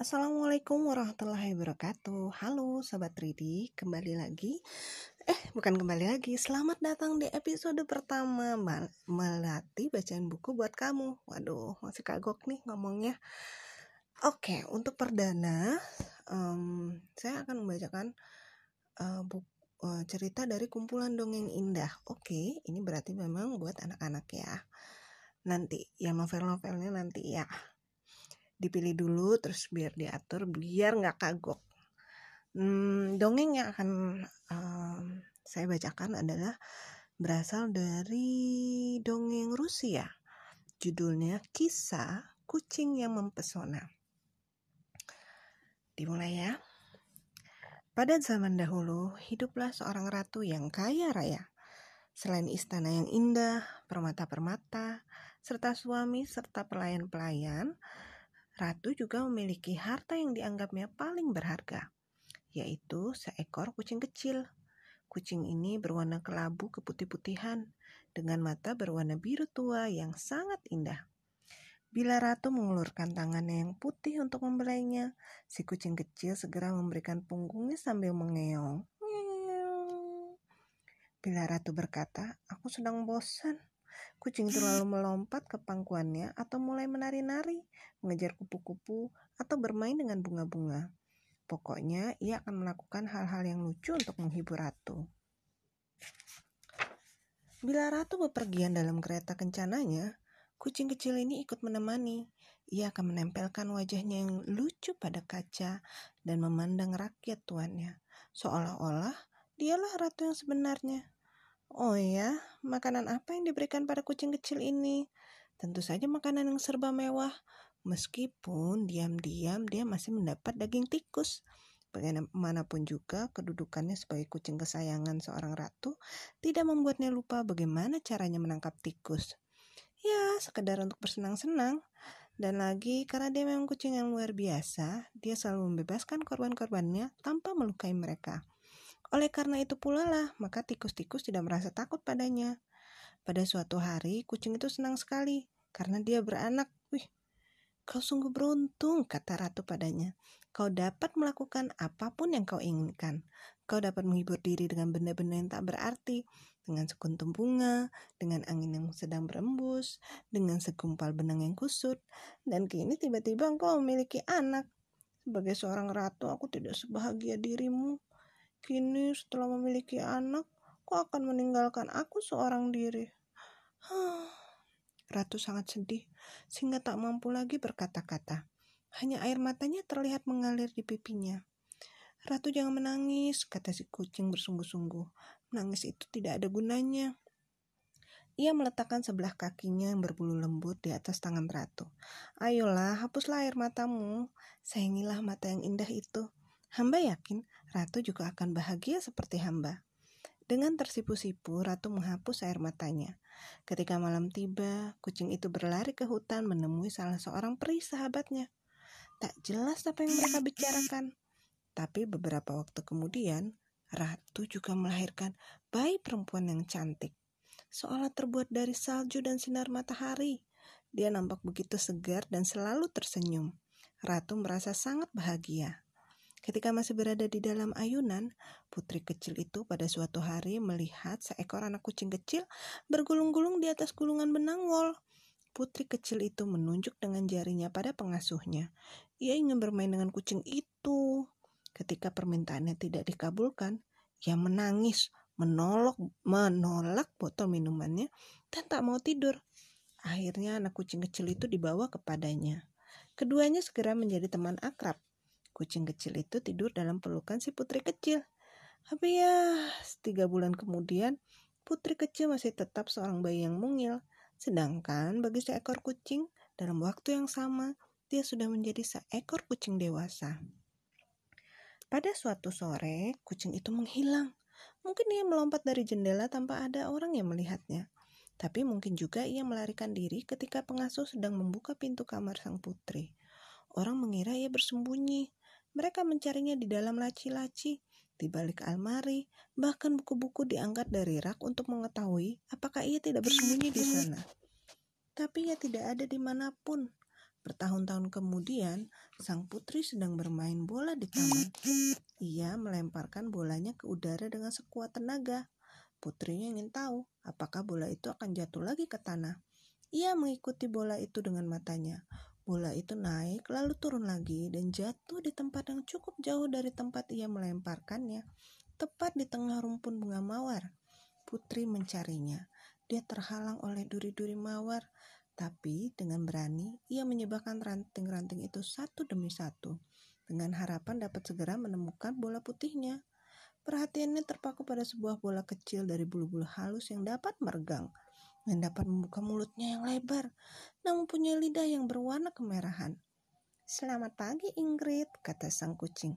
Assalamualaikum warahmatullahi wabarakatuh. Halo Sobat 3D Kembali lagi. Eh bukan kembali lagi Selamat datang di episode pertama Melatih bacaan buku buat kamu. Waduh masih kagok nih ngomongnya. Oke untuk perdana um, Saya akan membacakan uh, buku uh, cerita dari kumpulan dongeng indah. Oke ini berarti memang buat anak-anak ya. Nanti ya novel-novelnya nanti ya dipilih dulu terus biar diatur biar nggak kagok. Hmm, dongeng yang akan um, saya bacakan adalah berasal dari dongeng Rusia. Judulnya kisah kucing yang mempesona. Dimulai ya. Pada zaman dahulu hiduplah seorang ratu yang kaya raya. Selain istana yang indah permata-permata serta suami serta pelayan-pelayan Ratu juga memiliki harta yang dianggapnya paling berharga, yaitu seekor kucing kecil. Kucing ini berwarna kelabu keputih-putihan dengan mata berwarna biru tua yang sangat indah. Bila ratu mengulurkan tangannya yang putih untuk membelainya, si kucing kecil segera memberikan punggungnya sambil mengeong. Bila ratu berkata, "Aku sedang bosan," Kucing itu lalu melompat ke pangkuannya atau mulai menari-nari, mengejar kupu-kupu, atau bermain dengan bunga-bunga. Pokoknya, ia akan melakukan hal-hal yang lucu untuk menghibur ratu. Bila ratu bepergian dalam kereta kencananya, kucing kecil ini ikut menemani. Ia akan menempelkan wajahnya yang lucu pada kaca dan memandang rakyat tuannya, seolah-olah dialah ratu yang sebenarnya. Oh ya, makanan apa yang diberikan pada kucing kecil ini? Tentu saja makanan yang serba mewah. Meskipun diam-diam dia masih mendapat daging tikus. Bagaimanapun juga kedudukannya sebagai kucing kesayangan seorang ratu tidak membuatnya lupa bagaimana caranya menangkap tikus. Ya, sekedar untuk bersenang-senang. Dan lagi, karena dia memang kucing yang luar biasa, dia selalu membebaskan korban-korbannya tanpa melukai mereka. Oleh karena itu pula lah, maka tikus-tikus tidak merasa takut padanya. Pada suatu hari, kucing itu senang sekali karena dia beranak. Wih, kau sungguh beruntung, kata ratu padanya. Kau dapat melakukan apa pun yang kau inginkan. Kau dapat menghibur diri dengan benda-benda yang tak berarti, dengan sekuntum bunga, dengan angin yang sedang berembus, dengan segumpal benang yang kusut, dan kini tiba-tiba engkau memiliki anak. Sebagai seorang ratu, aku tidak sebahagia dirimu. Kini setelah memiliki anak, kau akan meninggalkan aku seorang diri. Ratu sangat sedih, sehingga tak mampu lagi berkata-kata. Hanya air matanya terlihat mengalir di pipinya. Ratu jangan menangis, kata si kucing bersungguh-sungguh. Menangis itu tidak ada gunanya. Ia meletakkan sebelah kakinya yang berbulu lembut di atas tangan ratu. Ayolah, hapuslah air matamu. Sayangilah mata yang indah itu. Hamba yakin Ratu juga akan bahagia seperti hamba. Dengan tersipu-sipu, Ratu menghapus air matanya. Ketika malam tiba, kucing itu berlari ke hutan menemui salah seorang peri sahabatnya. Tak jelas apa yang mereka bicarakan. Tapi beberapa waktu kemudian, Ratu juga melahirkan bayi perempuan yang cantik. Seolah terbuat dari salju dan sinar matahari. Dia nampak begitu segar dan selalu tersenyum. Ratu merasa sangat bahagia. Ketika masih berada di dalam ayunan, putri kecil itu pada suatu hari melihat seekor anak kucing kecil bergulung-gulung di atas gulungan benang wol. Putri kecil itu menunjuk dengan jarinya pada pengasuhnya. Ia ingin bermain dengan kucing itu. Ketika permintaannya tidak dikabulkan, ia menangis, menolak, menolak botol minumannya, dan tak mau tidur. Akhirnya anak kucing kecil itu dibawa kepadanya. Keduanya segera menjadi teman akrab. Kucing kecil itu tidur dalam pelukan si putri kecil. Tapi ya, tiga bulan kemudian, putri kecil masih tetap seorang bayi yang mungil. Sedangkan bagi seekor kucing, dalam waktu yang sama, dia sudah menjadi seekor kucing dewasa. Pada suatu sore, kucing itu menghilang. Mungkin ia melompat dari jendela tanpa ada orang yang melihatnya. Tapi mungkin juga ia melarikan diri ketika pengasuh sedang membuka pintu kamar sang putri. Orang mengira ia bersembunyi, mereka mencarinya di dalam laci-laci, di balik almari, bahkan buku-buku diangkat dari rak untuk mengetahui apakah ia tidak bersembunyi di sana. Tapi ia tidak ada di mana pun. Bertahun-tahun kemudian, sang putri sedang bermain bola di taman. Ia melemparkan bolanya ke udara dengan sekuat tenaga. Putrinya ingin tahu apakah bola itu akan jatuh lagi ke tanah. Ia mengikuti bola itu dengan matanya. Bola itu naik, lalu turun lagi, dan jatuh di tempat yang cukup jauh dari tempat ia melemparkannya, tepat di tengah rumpun bunga mawar. Putri mencarinya. Dia terhalang oleh duri-duri mawar, tapi dengan berani, ia menyebarkan ranting-ranting itu satu demi satu, dengan harapan dapat segera menemukan bola putihnya. Perhatiannya terpaku pada sebuah bola kecil dari bulu-bulu halus yang dapat meregang, yang dapat membuka mulutnya yang lebar, namun punya lidah yang berwarna kemerahan. Selamat pagi Ingrid, kata sang kucing.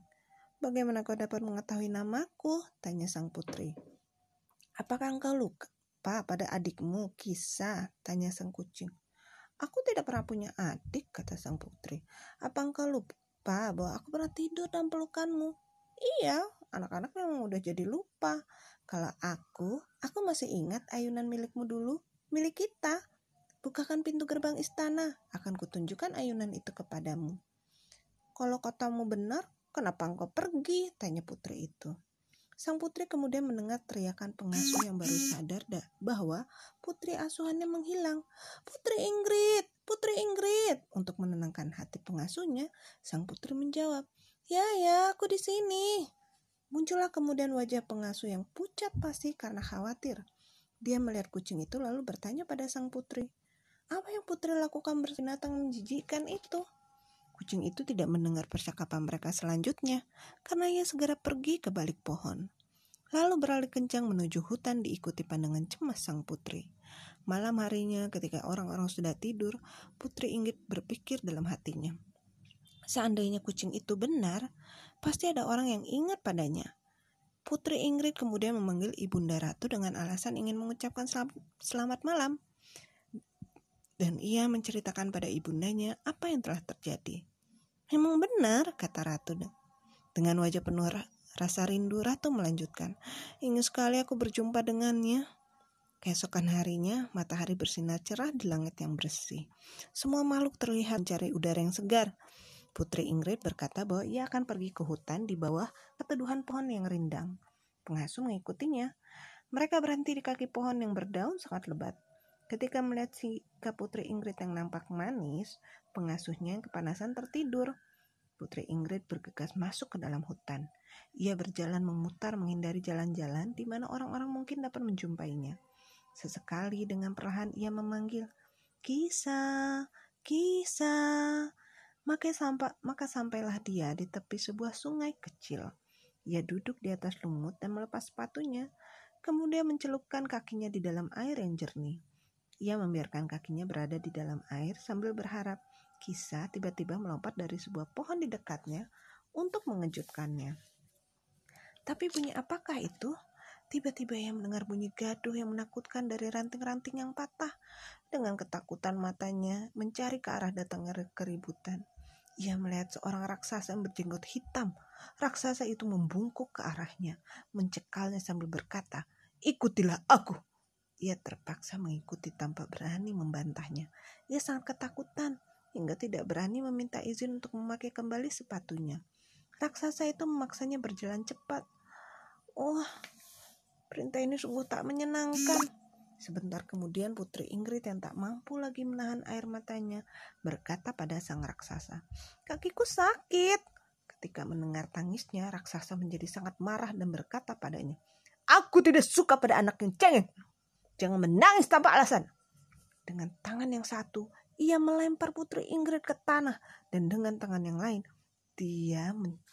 Bagaimana kau dapat mengetahui namaku? Tanya sang putri. Apakah engkau lupa pada adikmu, Kisah? Tanya sang kucing. Aku tidak pernah punya adik, kata sang putri. Apa engkau lupa bahwa aku pernah tidur dalam pelukanmu? Iya, anak-anak memang udah jadi lupa. Kalau aku, aku masih ingat ayunan milikmu dulu, milik kita. Bukakan pintu gerbang istana, akan kutunjukkan ayunan itu kepadamu. Kalau katamu benar, kenapa engkau pergi? Tanya putri itu. Sang putri kemudian mendengar teriakan pengasuh yang baru sadar bahwa putri asuhannya menghilang. Putri Ingrid, Putri Ingrid. Untuk menenangkan hati pengasuhnya, sang putri menjawab, Ya, ya, aku di sini. Muncullah kemudian wajah pengasuh yang pucat pasti karena khawatir. Dia melihat kucing itu lalu bertanya pada sang putri, apa yang putri lakukan bersinatang menjijikan itu? Kucing itu tidak mendengar percakapan mereka selanjutnya karena ia segera pergi ke balik pohon. Lalu beralih kencang menuju hutan diikuti pandangan cemas sang putri. Malam harinya ketika orang-orang sudah tidur, Putri Inggit berpikir dalam hatinya. Seandainya kucing itu benar, pasti ada orang yang ingat padanya. Putri Ingrid kemudian memanggil Ibunda Ratu dengan alasan ingin mengucapkan selamat malam dan ia menceritakan pada ibundanya apa yang telah terjadi. Memang benar, kata Ratu. Dengan wajah penuh rasa rindu, Ratu melanjutkan. Ingin sekali aku berjumpa dengannya. Keesokan harinya, matahari bersinar cerah di langit yang bersih. Semua makhluk terlihat mencari udara yang segar. Putri Ingrid berkata bahwa ia akan pergi ke hutan di bawah keteduhan pohon yang rindang. Pengasuh mengikutinya. Mereka berhenti di kaki pohon yang berdaun sangat lebat. Ketika melihat sikap Putri Ingrid yang nampak manis, pengasuhnya yang kepanasan tertidur. Putri Ingrid bergegas masuk ke dalam hutan. Ia berjalan memutar menghindari jalan-jalan di mana orang-orang mungkin dapat menjumpainya. Sesekali dengan perlahan ia memanggil, Kisa, Kisa. Maka, sampai, maka sampailah dia di tepi sebuah sungai kecil. Ia duduk di atas lumut dan melepas sepatunya, kemudian mencelupkan kakinya di dalam air yang jernih. Ia membiarkan kakinya berada di dalam air sambil berharap Kisah tiba-tiba melompat dari sebuah pohon di dekatnya untuk mengejutkannya. Tapi bunyi apakah itu? Tiba-tiba ia mendengar bunyi gaduh yang menakutkan dari ranting-ranting yang patah. Dengan ketakutan matanya mencari ke arah datangnya keributan. Ia melihat seorang raksasa yang berjenggot hitam. Raksasa itu membungkuk ke arahnya, mencekalnya sambil berkata, Ikutilah aku. Ia terpaksa mengikuti tanpa berani membantahnya. Ia sangat ketakutan hingga tidak berani meminta izin untuk memakai kembali sepatunya. Raksasa itu memaksanya berjalan cepat. Oh, perintah ini sungguh tak menyenangkan. Sebentar kemudian Putri Ingrid yang tak mampu lagi menahan air matanya berkata pada sang raksasa, "Kakiku sakit." Ketika mendengar tangisnya, raksasa menjadi sangat marah dan berkata padanya, "Aku tidak suka pada anak yang cengeng. Jangan menangis tanpa alasan. Dengan tangan yang satu, ia melempar Putri Ingrid ke tanah dan dengan tangan yang lain, dia men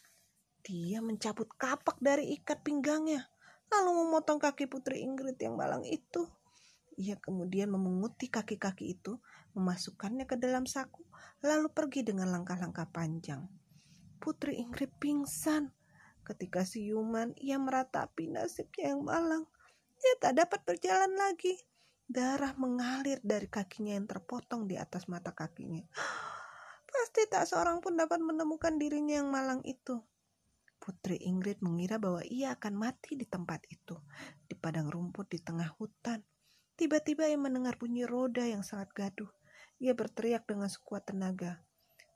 dia mencabut kapak dari ikat pinggangnya, lalu memotong kaki Putri Ingrid yang malang itu. Ia kemudian memunguti kaki-kaki itu, memasukkannya ke dalam saku, lalu pergi dengan langkah-langkah panjang. Putri Ingrid pingsan. Ketika siuman, ia meratapi nasibnya yang malang. Ia tak dapat berjalan lagi. Darah mengalir dari kakinya yang terpotong di atas mata kakinya. Pasti tak seorang pun dapat menemukan dirinya yang malang itu. Putri Ingrid mengira bahwa ia akan mati di tempat itu, di padang rumput di tengah hutan. Tiba-tiba ia mendengar bunyi roda yang sangat gaduh. Ia berteriak dengan sekuat tenaga.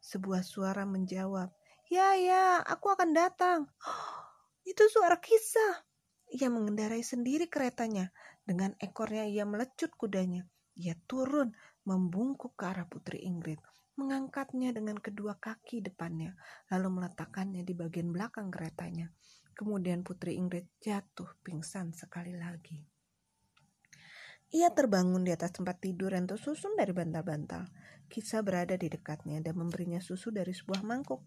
Sebuah suara menjawab, Ya, ya, aku akan datang. Oh, itu suara kisah. Ia mengendarai sendiri keretanya. Dengan ekornya ia melecut kudanya. Ia turun, membungkuk ke arah Putri Ingrid. Mengangkatnya dengan kedua kaki depannya, lalu meletakkannya di bagian belakang keretanya. Kemudian Putri Ingrid jatuh pingsan sekali lagi. Ia terbangun di atas tempat tidur yang tersusun dari bantal-bantal. Kisah berada di dekatnya dan memberinya susu dari sebuah mangkuk.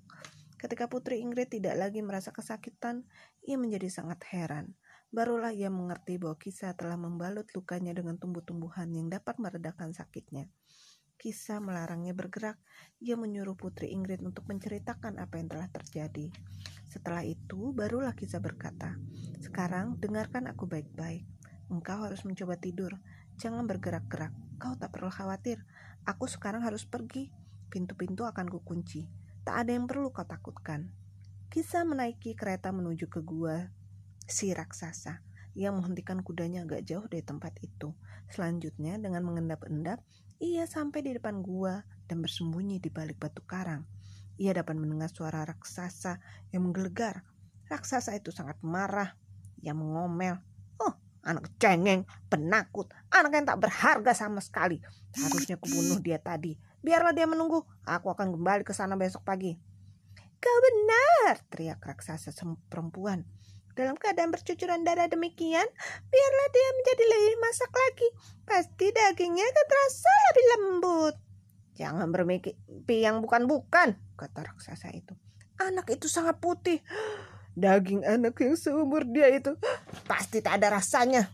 Ketika Putri Ingrid tidak lagi merasa kesakitan, ia menjadi sangat heran. Barulah ia mengerti bahwa Kisah telah membalut lukanya dengan tumbuh-tumbuhan yang dapat meredakan sakitnya. Kisah melarangnya bergerak. Ia menyuruh Putri Ingrid untuk menceritakan apa yang telah terjadi. Setelah itu, barulah Kisah berkata, "Sekarang dengarkan aku baik-baik. Engkau harus mencoba tidur. Jangan bergerak-gerak. Kau tak perlu khawatir. Aku sekarang harus pergi. Pintu-pintu akan kukunci. Tak ada yang perlu kau takutkan. Kisah menaiki kereta menuju ke gua si raksasa. Ia menghentikan kudanya agak jauh dari tempat itu. Selanjutnya, dengan mengendap-endap, ia sampai di depan gua dan bersembunyi di balik batu karang. Ia dapat mendengar suara raksasa yang menggelegar. Raksasa itu sangat marah. Ia mengomel, anak cengeng, penakut, anak yang tak berharga sama sekali. Harusnya kubunuh dia tadi. Biarlah dia menunggu, aku akan kembali ke sana besok pagi. Kau benar, teriak raksasa perempuan. Dalam keadaan bercucuran darah demikian, biarlah dia menjadi lebih masak lagi. Pasti dagingnya akan terasa lebih lembut. Jangan bermimpi yang bukan-bukan, kata raksasa itu. Anak itu sangat putih. Daging anak yang seumur dia itu pasti tak ada rasanya.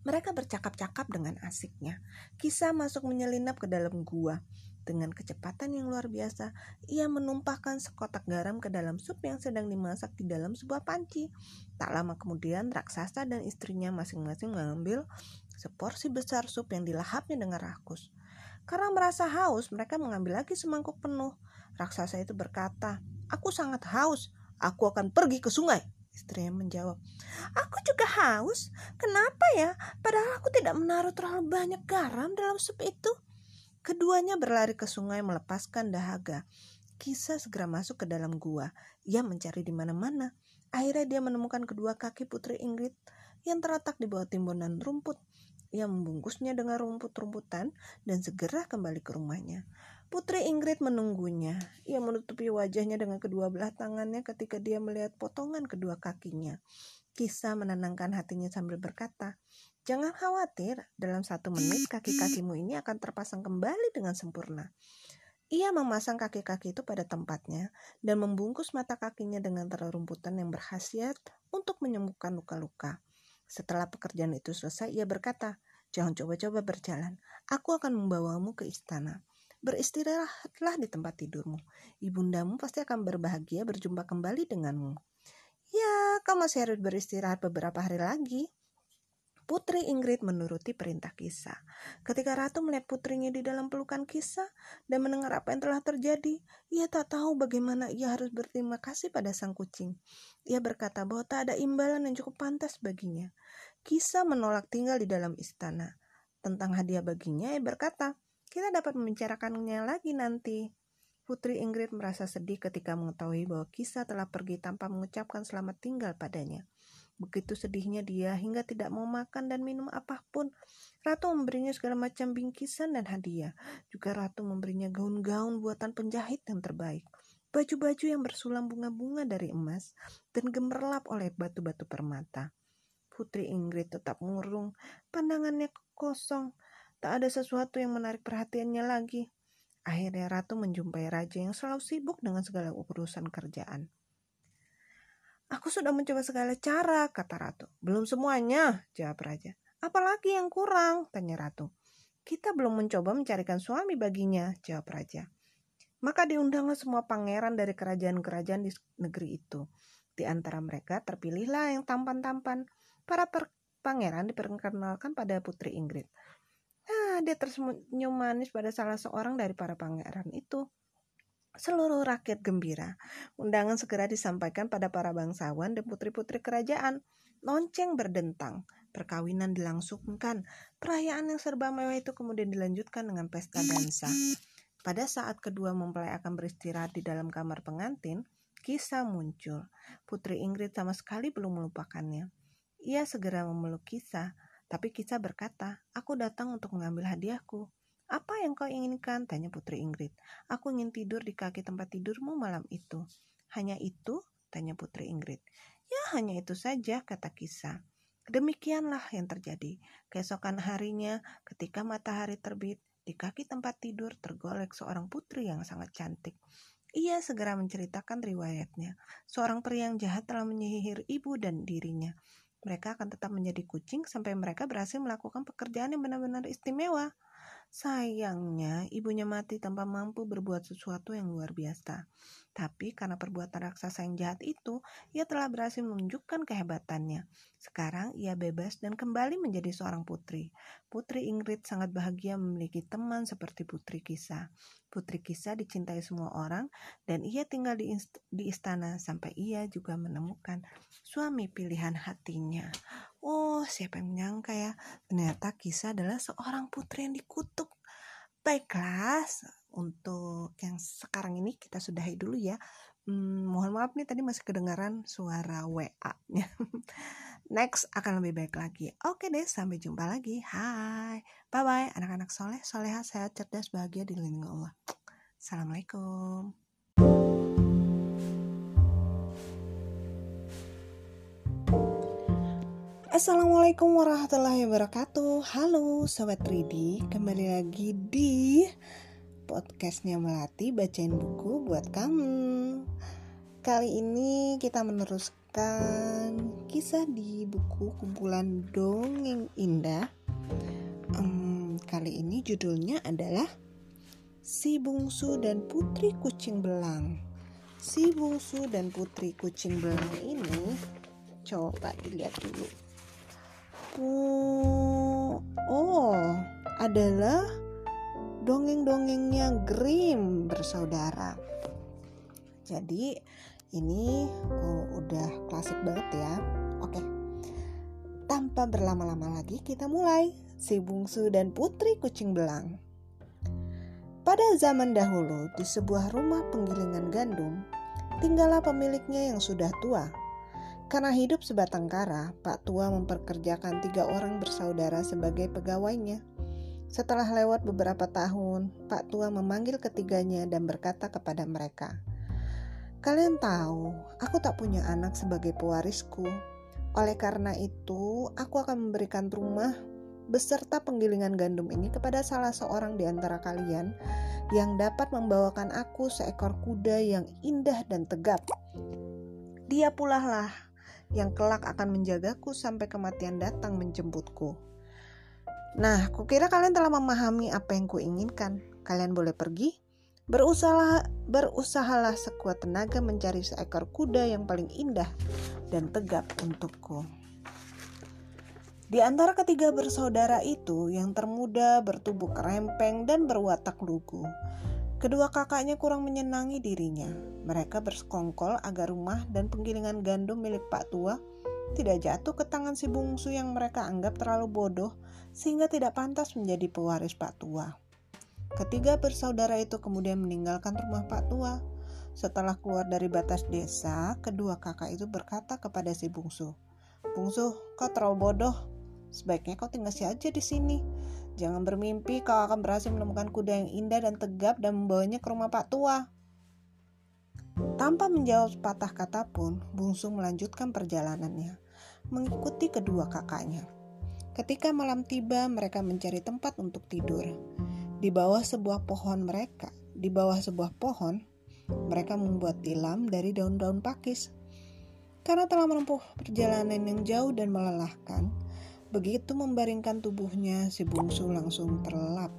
Mereka bercakap-cakap dengan asiknya. Kisah masuk menyelinap ke dalam gua. Dengan kecepatan yang luar biasa, ia menumpahkan sekotak garam ke dalam sup yang sedang dimasak di dalam sebuah panci. Tak lama kemudian, raksasa dan istrinya masing-masing mengambil seporsi besar sup yang dilahapnya dengan rakus. Karena merasa haus, mereka mengambil lagi semangkuk penuh. Raksasa itu berkata, "Aku sangat haus. Aku akan pergi ke sungai. Istrinya menjawab, Aku juga haus. Kenapa ya? Padahal aku tidak menaruh terlalu banyak garam dalam sup itu. Keduanya berlari ke sungai melepaskan dahaga. Kisah segera masuk ke dalam gua. Ia mencari di mana-mana. Akhirnya dia menemukan kedua kaki putri Ingrid yang terletak di bawah timbunan rumput. Ia membungkusnya dengan rumput-rumputan dan segera kembali ke rumahnya. Putri Ingrid menunggunya. Ia menutupi wajahnya dengan kedua belah tangannya ketika dia melihat potongan kedua kakinya. Kisah menenangkan hatinya sambil berkata, Jangan khawatir, dalam satu menit kaki-kakimu ini akan terpasang kembali dengan sempurna. Ia memasang kaki-kaki itu pada tempatnya dan membungkus mata kakinya dengan terumputan yang berkhasiat untuk menyembuhkan luka-luka. Setelah pekerjaan itu selesai, ia berkata, Jangan coba-coba berjalan, aku akan membawamu ke istana. Beristirahatlah di tempat tidurmu. Ibundamu pasti akan berbahagia berjumpa kembali denganmu. Ya, kau masih harus beristirahat beberapa hari lagi. Putri Ingrid menuruti perintah kisah. Ketika ratu melihat putrinya di dalam pelukan kisah dan mendengar apa yang telah terjadi, ia tak tahu bagaimana ia harus berterima kasih pada sang kucing. Ia berkata bahwa tak ada imbalan yang cukup pantas baginya. Kisah menolak tinggal di dalam istana. Tentang hadiah baginya, ia berkata, kita dapat membicarakannya lagi nanti. Putri Ingrid merasa sedih ketika mengetahui bahwa kisah telah pergi tanpa mengucapkan selamat tinggal padanya. Begitu sedihnya dia hingga tidak mau makan dan minum apa pun. Ratu memberinya segala macam bingkisan dan hadiah. Juga Ratu memberinya gaun-gaun buatan penjahit yang terbaik. Baju-baju yang bersulam bunga-bunga dari emas dan gemerlap oleh batu-batu permata. Putri Ingrid tetap murung, pandangannya kosong, Tak ada sesuatu yang menarik perhatiannya lagi. Akhirnya Ratu menjumpai raja yang selalu sibuk dengan segala urusan kerjaan. Aku sudah mencoba segala cara, kata Ratu. Belum semuanya, jawab raja. Apalagi yang kurang, tanya Ratu. Kita belum mencoba mencarikan suami baginya, jawab raja. Maka diundanglah semua pangeran dari kerajaan-kerajaan di negeri itu. Di antara mereka terpilihlah yang tampan-tampan. Para pangeran diperkenalkan pada Putri Ingrid. Dia tersenyum manis pada salah seorang dari para pangeran itu. Seluruh rakyat gembira. Undangan segera disampaikan pada para bangsawan dan putri-putri kerajaan. Lonceng berdentang. Perkawinan dilangsungkan. Perayaan yang serba mewah itu kemudian dilanjutkan dengan pesta dansa. Pada saat kedua mempelai akan beristirahat di dalam kamar pengantin, kisah muncul. Putri Ingrid sama sekali belum melupakannya. Ia segera memeluk kisah, tapi kisah berkata, aku datang untuk mengambil hadiahku. Apa yang kau inginkan? Tanya Putri Ingrid. Aku ingin tidur di kaki tempat tidurmu malam itu. Hanya itu? Tanya Putri Ingrid. Ya hanya itu saja, kata kisah. Demikianlah yang terjadi. Keesokan harinya, ketika matahari terbit, di kaki tempat tidur tergolek seorang putri yang sangat cantik. Ia segera menceritakan riwayatnya. Seorang pria yang jahat telah menyihir ibu dan dirinya. Mereka akan tetap menjadi kucing sampai mereka berhasil melakukan pekerjaan yang benar-benar istimewa. Sayangnya, ibunya mati tanpa mampu berbuat sesuatu yang luar biasa. Tapi karena perbuatan raksasa yang jahat itu, ia telah berhasil menunjukkan kehebatannya. Sekarang ia bebas dan kembali menjadi seorang putri. Putri Ingrid sangat bahagia memiliki teman seperti Putri Kisah. Putri Kisah dicintai semua orang dan ia tinggal di, di istana sampai ia juga menemukan suami pilihan hatinya. Oh, siapa yang menyangka ya? Ternyata Kisah adalah seorang putri yang dikutuk. Baiklah, untuk yang sekarang ini kita sudahi dulu ya. Hmm, mohon maaf nih tadi masih kedengaran suara WA-nya. Next akan lebih baik lagi. Oke deh, sampai jumpa lagi. Hai. Bye-bye anak-anak soleh, soleha, sehat, cerdas, bahagia di lindungi Allah. Assalamualaikum. Assalamualaikum warahmatullahi wabarakatuh. Halo Sobat 3D Kembali lagi di podcastnya Melati Bacain buku buat kamu. Kali ini kita meneruskan kisah di buku kumpulan dongeng indah. Um, Kali ini judulnya adalah Si Bungsu dan Putri Kucing Belang. Si Bungsu dan Putri Kucing Belang ini Coba dilihat dulu Oh, adalah dongeng-dongengnya Grimm bersaudara. Jadi ini oh, udah klasik banget ya. Oke. Tanpa berlama-lama lagi kita mulai si bungsu dan putri kucing belang. Pada zaman dahulu di sebuah rumah penggilingan gandum, tinggallah pemiliknya yang sudah tua karena hidup sebatang kara, Pak Tua memperkerjakan tiga orang bersaudara sebagai pegawainya. Setelah lewat beberapa tahun, Pak Tua memanggil ketiganya dan berkata kepada mereka, "Kalian tahu, aku tak punya anak sebagai pewarisku. Oleh karena itu, aku akan memberikan rumah beserta penggilingan gandum ini kepada salah seorang di antara kalian yang dapat membawakan aku seekor kuda yang indah dan tegap. Dia pula lah yang kelak akan menjagaku sampai kematian datang menjemputku. Nah, kukira kalian telah memahami apa yang kuinginkan. Kalian boleh pergi, berusaha berusahalah sekuat tenaga mencari seekor kuda yang paling indah dan tegap untukku. Di antara ketiga bersaudara itu, yang termuda bertubuh kerempeng dan berwatak lugu. Kedua kakaknya kurang menyenangi dirinya. Mereka bersekongkol agar rumah dan penggilingan gandum milik Pak Tua tidak jatuh ke tangan si bungsu yang mereka anggap terlalu bodoh sehingga tidak pantas menjadi pewaris Pak Tua. Ketiga bersaudara itu kemudian meninggalkan rumah Pak Tua. Setelah keluar dari batas desa, kedua kakak itu berkata kepada si bungsu, "Bungsu, kau terlalu bodoh. Sebaiknya kau tinggal saja di sini. Jangan bermimpi kau akan berhasil menemukan kuda yang indah dan tegap dan membawanya ke rumah Pak Tua." Tanpa menjawab sepatah kata pun, Bungsu melanjutkan perjalanannya, mengikuti kedua kakaknya. Ketika malam tiba, mereka mencari tempat untuk tidur. Di bawah sebuah pohon mereka, di bawah sebuah pohon, mereka membuat tilam dari daun-daun pakis. Karena telah menempuh perjalanan yang jauh dan melelahkan, begitu membaringkan tubuhnya, si bungsu langsung terlelap.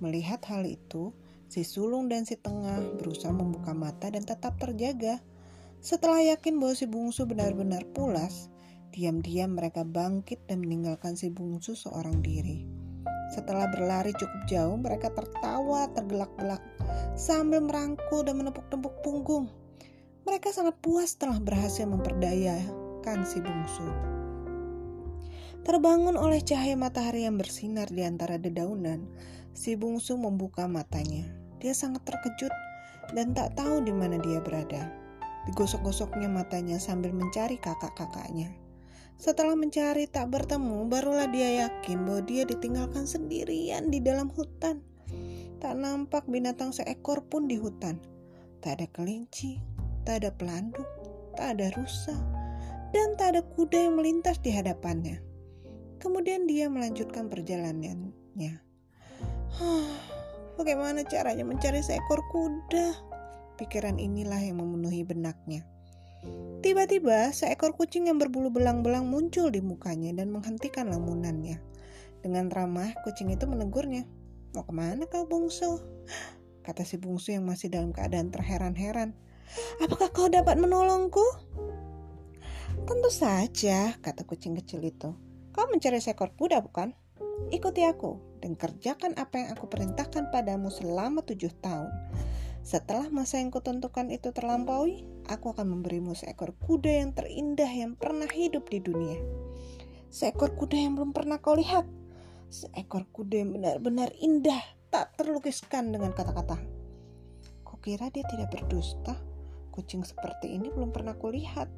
Melihat hal itu, Si sulung dan si tengah berusaha membuka mata dan tetap terjaga. Setelah yakin bahwa si bungsu benar-benar pulas, diam-diam mereka bangkit dan meninggalkan si bungsu seorang diri. Setelah berlari cukup jauh, mereka tertawa tergelak-gelak sambil merangkul dan menepuk-tepuk punggung. Mereka sangat puas telah berhasil memperdayakan si bungsu. Terbangun oleh cahaya matahari yang bersinar di antara dedaunan, si bungsu membuka matanya. Dia sangat terkejut dan tak tahu di mana dia berada. Digosok-gosoknya matanya sambil mencari kakak-kakaknya. Setelah mencari tak bertemu, barulah dia yakin bahwa dia ditinggalkan sendirian di dalam hutan. Tak nampak binatang seekor pun di hutan. Tak ada kelinci, tak ada pelanduk, tak ada rusa, dan tak ada kuda yang melintas di hadapannya. Kemudian dia melanjutkan perjalanannya. Bagaimana caranya mencari seekor kuda? Pikiran inilah yang memenuhi benaknya. Tiba-tiba, seekor kucing yang berbulu belang-belang muncul di mukanya dan menghentikan lamunannya. Dengan ramah, kucing itu menegurnya. Mau ke mana kau bungsu? Kata si bungsu yang masih dalam keadaan terheran-heran. Apakah kau dapat menolongku? Tentu saja, kata kucing kecil itu. Kau mencari seekor kuda bukan? Ikuti aku dan kerjakan apa yang aku perintahkan padamu selama tujuh tahun. Setelah masa yang kutentukan itu terlampaui, aku akan memberimu seekor kuda yang terindah yang pernah hidup di dunia. Seekor kuda yang belum pernah kau lihat. Seekor kuda yang benar-benar indah, tak terlukiskan dengan kata-kata. Kukira dia tidak berdusta. Kucing seperti ini belum pernah kulihat.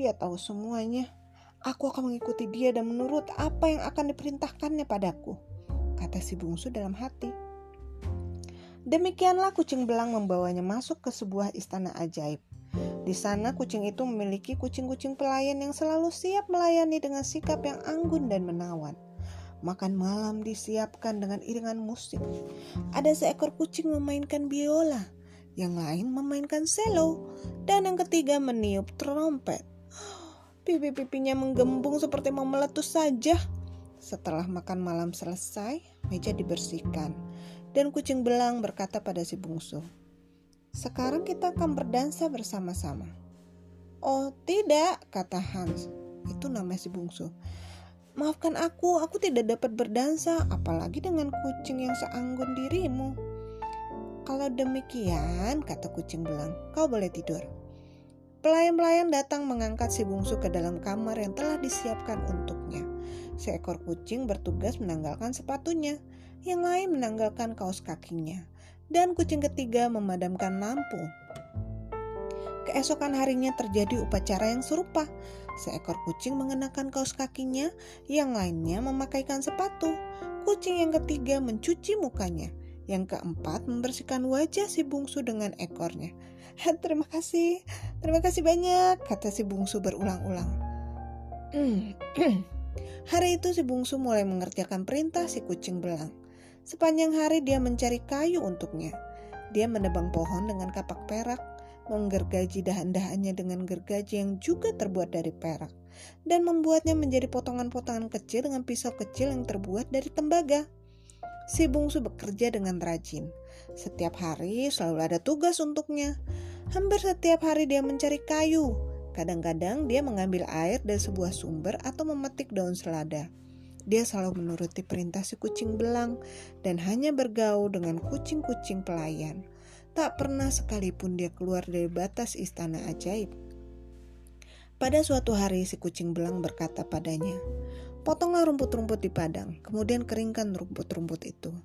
Dia tahu semuanya. Aku akan mengikuti dia dan menurut apa yang akan diperintahkannya padaku, kata si bungsu dalam hati. Demikianlah kucing belang membawanya masuk ke sebuah istana ajaib. Di sana kucing itu memiliki kucing-kucing pelayan yang selalu siap melayani dengan sikap yang anggun dan menawan. Makan malam disiapkan dengan iringan musik. Ada seekor kucing memainkan biola, yang lain memainkan selo, dan yang ketiga meniup trompet. Pipi-pipinya menggembung seperti mau meletus saja. Setelah makan malam selesai, meja dibersihkan. Dan kucing belang berkata pada si bungsu, Sekarang kita akan berdansa bersama-sama. Oh tidak, kata Hans. Itu nama si bungsu. Maafkan aku, aku tidak dapat berdansa, apalagi dengan kucing yang seanggun dirimu. Kalau demikian, kata kucing belang, kau boleh tidur. Pelayan-pelayan datang mengangkat si bungsu ke dalam kamar yang telah disiapkan untuknya. Seekor kucing bertugas menanggalkan sepatunya, yang lain menanggalkan kaos kakinya, dan kucing ketiga memadamkan lampu. Keesokan harinya terjadi upacara yang serupa. Seekor kucing mengenakan kaos kakinya, yang lainnya memakaikan sepatu. Kucing yang ketiga mencuci mukanya, yang keempat membersihkan wajah si bungsu dengan ekornya. Terima kasih, terima kasih banyak, kata si bungsu berulang-ulang. hari itu si bungsu mulai mengerjakan perintah si kucing belang. Sepanjang hari dia mencari kayu untuknya. Dia menebang pohon dengan kapak perak, menggergaji dahan-dahannya dengan gergaji yang juga terbuat dari perak, dan membuatnya menjadi potongan-potongan kecil dengan pisau kecil yang terbuat dari tembaga. Si bungsu bekerja dengan rajin. Setiap hari selalu ada tugas untuknya. Hampir setiap hari dia mencari kayu. Kadang-kadang dia mengambil air dari sebuah sumber atau memetik daun selada. Dia selalu menuruti perintah si kucing belang dan hanya bergaul dengan kucing-kucing pelayan. Tak pernah sekalipun dia keluar dari batas istana ajaib. Pada suatu hari si kucing belang berkata padanya, Potonglah rumput-rumput di padang, kemudian keringkan rumput-rumput itu.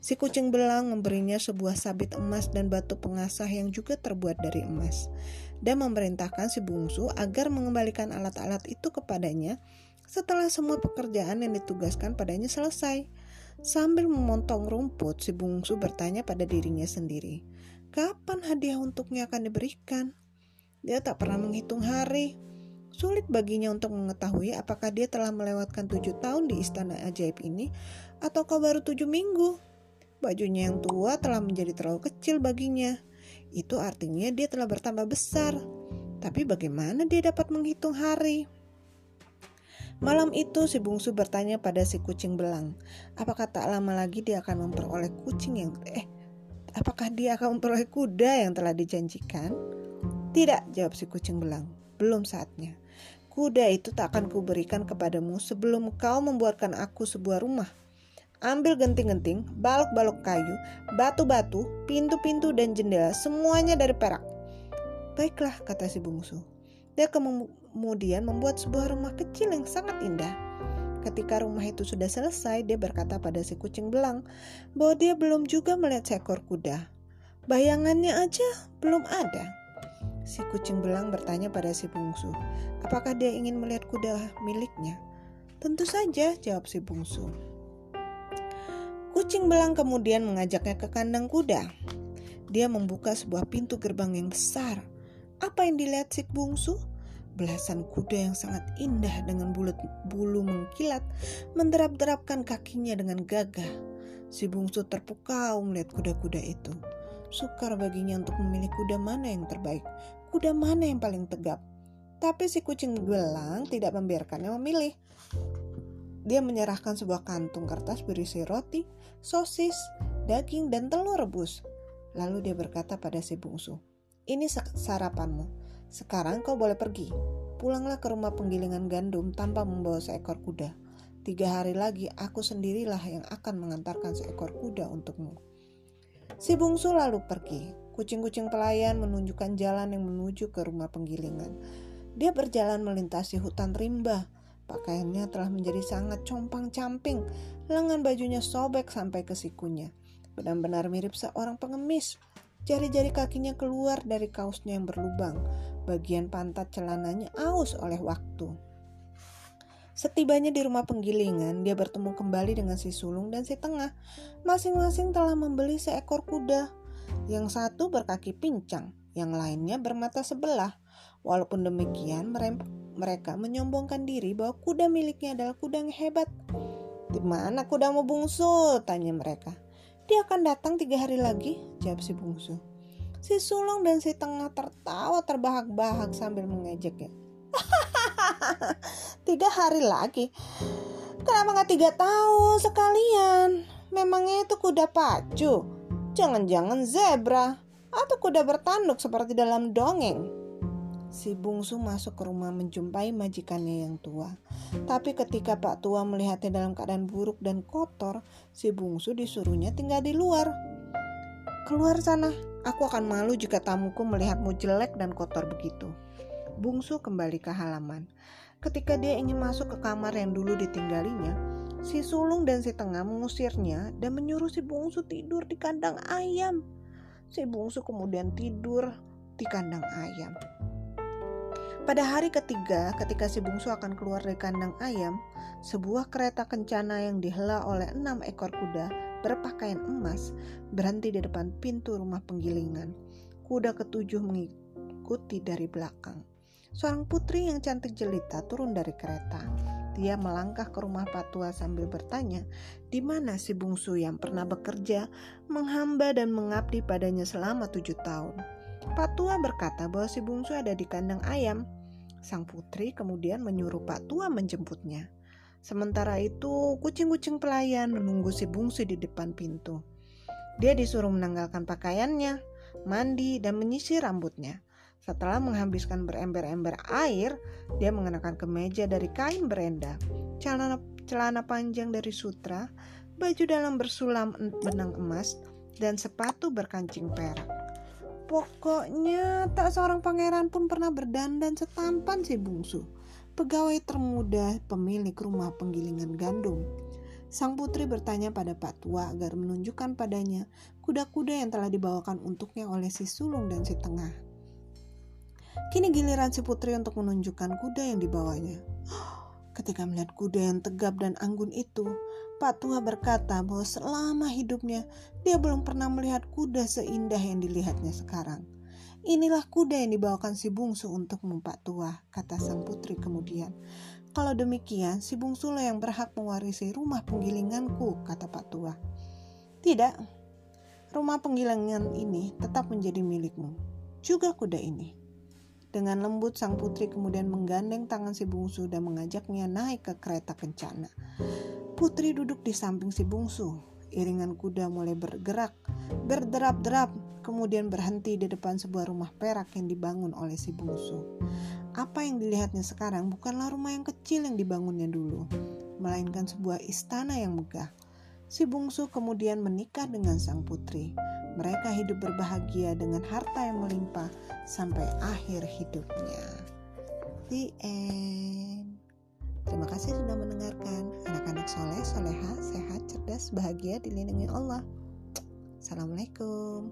Si kucing belang memberinya sebuah sabit emas dan batu pengasah yang juga terbuat dari emas, dan memerintahkan si bungsu agar mengembalikan alat-alat itu kepadanya setelah semua pekerjaan yang ditugaskan padanya selesai. Sambil memotong rumput, si bungsu bertanya pada dirinya sendiri, kapan hadiah untuknya akan diberikan? Dia tak pernah menghitung hari. Sulit baginya untuk mengetahui apakah dia telah melewatkan tujuh tahun di istana ajaib ini atau kau baru tujuh minggu. Bajunya yang tua telah menjadi terlalu kecil baginya. Itu artinya dia telah bertambah besar. Tapi bagaimana dia dapat menghitung hari? Malam itu si bungsu bertanya pada si kucing belang, apakah tak lama lagi dia akan memperoleh kucing yang eh apakah dia akan memperoleh kuda yang telah dijanjikan? Tidak, jawab si kucing belang. Belum saatnya. Kuda itu tak akan kuberikan kepadamu sebelum kau membuatkan aku sebuah rumah Ambil genting-genting, balok-balok kayu, batu-batu, pintu-pintu dan jendela, semuanya dari perak. Baiklah, kata si bungsu. Dia kemudian membuat sebuah rumah kecil yang sangat indah. Ketika rumah itu sudah selesai, dia berkata pada si kucing belang bahwa dia belum juga melihat seekor kuda. Bayangannya aja belum ada. Si kucing belang bertanya pada si bungsu, apakah dia ingin melihat kuda miliknya? Tentu saja, jawab si bungsu. Kucing belang kemudian mengajaknya ke kandang kuda. Dia membuka sebuah pintu gerbang yang besar. Apa yang dilihat si bungsu? Belasan kuda yang sangat indah dengan bulut bulu mengkilat menderap-derapkan kakinya dengan gagah. Si bungsu terpukau melihat kuda-kuda itu. Sukar baginya untuk memilih kuda mana yang terbaik, kuda mana yang paling tegap. Tapi si kucing belang tidak membiarkannya memilih. Dia menyerahkan sebuah kantung kertas berisi roti, sosis, daging, dan telur rebus. Lalu dia berkata pada si bungsu, "Ini sarapanmu. Sekarang kau boleh pergi. Pulanglah ke rumah penggilingan gandum tanpa membawa seekor kuda. Tiga hari lagi aku sendirilah yang akan mengantarkan seekor kuda untukmu. Si bungsu lalu pergi. Kucing-kucing pelayan menunjukkan jalan yang menuju ke rumah penggilingan. Dia berjalan melintasi hutan rimba. Pakaiannya telah menjadi sangat compang-camping. Lengan bajunya sobek sampai ke sikunya. Benar-benar mirip seorang pengemis. Jari-jari kakinya keluar dari kaosnya yang berlubang. Bagian pantat celananya aus oleh waktu. Setibanya di rumah penggilingan, dia bertemu kembali dengan si sulung dan si tengah. Masing-masing telah membeli seekor kuda. Yang satu berkaki pincang, yang lainnya bermata sebelah. Walaupun demikian, mereka menyombongkan diri bahwa kuda miliknya adalah kuda yang hebat. Di mana kudamu bungsu? Tanya mereka. Dia akan datang tiga hari lagi, jawab si bungsu. Si sulung dan si tengah tertawa terbahak-bahak sambil mengejeknya. tiga hari lagi? Kenapa nggak tiga tahun sekalian? Memangnya itu kuda pacu? Jangan-jangan zebra? Atau kuda bertanduk seperti dalam dongeng? Si bungsu masuk ke rumah menjumpai majikannya yang tua. Tapi ketika Pak Tua melihatnya dalam keadaan buruk dan kotor, si bungsu disuruhnya tinggal di luar. Keluar sana, aku akan malu jika tamuku melihatmu jelek dan kotor begitu. Bungsu kembali ke halaman. Ketika dia ingin masuk ke kamar yang dulu ditinggalinya, si sulung dan si tengah mengusirnya dan menyuruh si bungsu tidur di kandang ayam. Si bungsu kemudian tidur di kandang ayam. Pada hari ketiga, ketika si bungsu akan keluar dari kandang ayam, sebuah kereta kencana yang dihela oleh enam ekor kuda berpakaian emas berhenti di depan pintu rumah penggilingan. Kuda ketujuh mengikuti dari belakang. Seorang putri yang cantik jelita turun dari kereta. Dia melangkah ke rumah Patua sambil bertanya, di mana si bungsu yang pernah bekerja, menghamba dan mengabdi padanya selama tujuh tahun. Patua berkata bahwa si bungsu ada di kandang ayam. Sang putri kemudian menyuruh Pak Tua menjemputnya. Sementara itu, kucing-kucing pelayan menunggu si bungsu di depan pintu. Dia disuruh menanggalkan pakaiannya, mandi, dan menyisir rambutnya. Setelah menghabiskan berember-ember air, dia mengenakan kemeja dari kain berenda, celana, celana panjang dari sutra, baju dalam bersulam benang emas, dan sepatu berkancing perak. Pokoknya tak seorang pangeran pun pernah berdandan setampan si bungsu, pegawai termuda pemilik rumah penggilingan gandum. Sang putri bertanya pada Pak Tua agar menunjukkan padanya kuda-kuda yang telah dibawakan untuknya oleh si sulung dan si tengah. Kini giliran si putri untuk menunjukkan kuda yang dibawanya. Ketika melihat kuda yang tegap dan anggun itu, Pak Tua berkata bahwa selama hidupnya dia belum pernah melihat kuda seindah yang dilihatnya sekarang. Inilah kuda yang dibawakan si bungsu untuk Pak Tua, kata sang putri kemudian. Kalau demikian, si bungsu lah yang berhak mewarisi rumah penggilinganku, kata Pak Tua. Tidak, rumah penggilingan ini tetap menjadi milikmu, juga kuda ini. Dengan lembut sang putri kemudian menggandeng tangan si bungsu dan mengajaknya naik ke kereta kencana. Putri duduk di samping si bungsu. Iringan kuda mulai bergerak, berderap-derap, kemudian berhenti di depan sebuah rumah perak yang dibangun oleh si bungsu. Apa yang dilihatnya sekarang bukanlah rumah yang kecil yang dibangunnya dulu, melainkan sebuah istana yang megah. Si bungsu kemudian menikah dengan sang putri. Mereka hidup berbahagia dengan harta yang melimpah sampai akhir hidupnya. The end. Terima kasih sudah mendengarkan. Anak-anak soleh, soleha, sehat, cerdas, bahagia, dilindungi Allah. Assalamualaikum.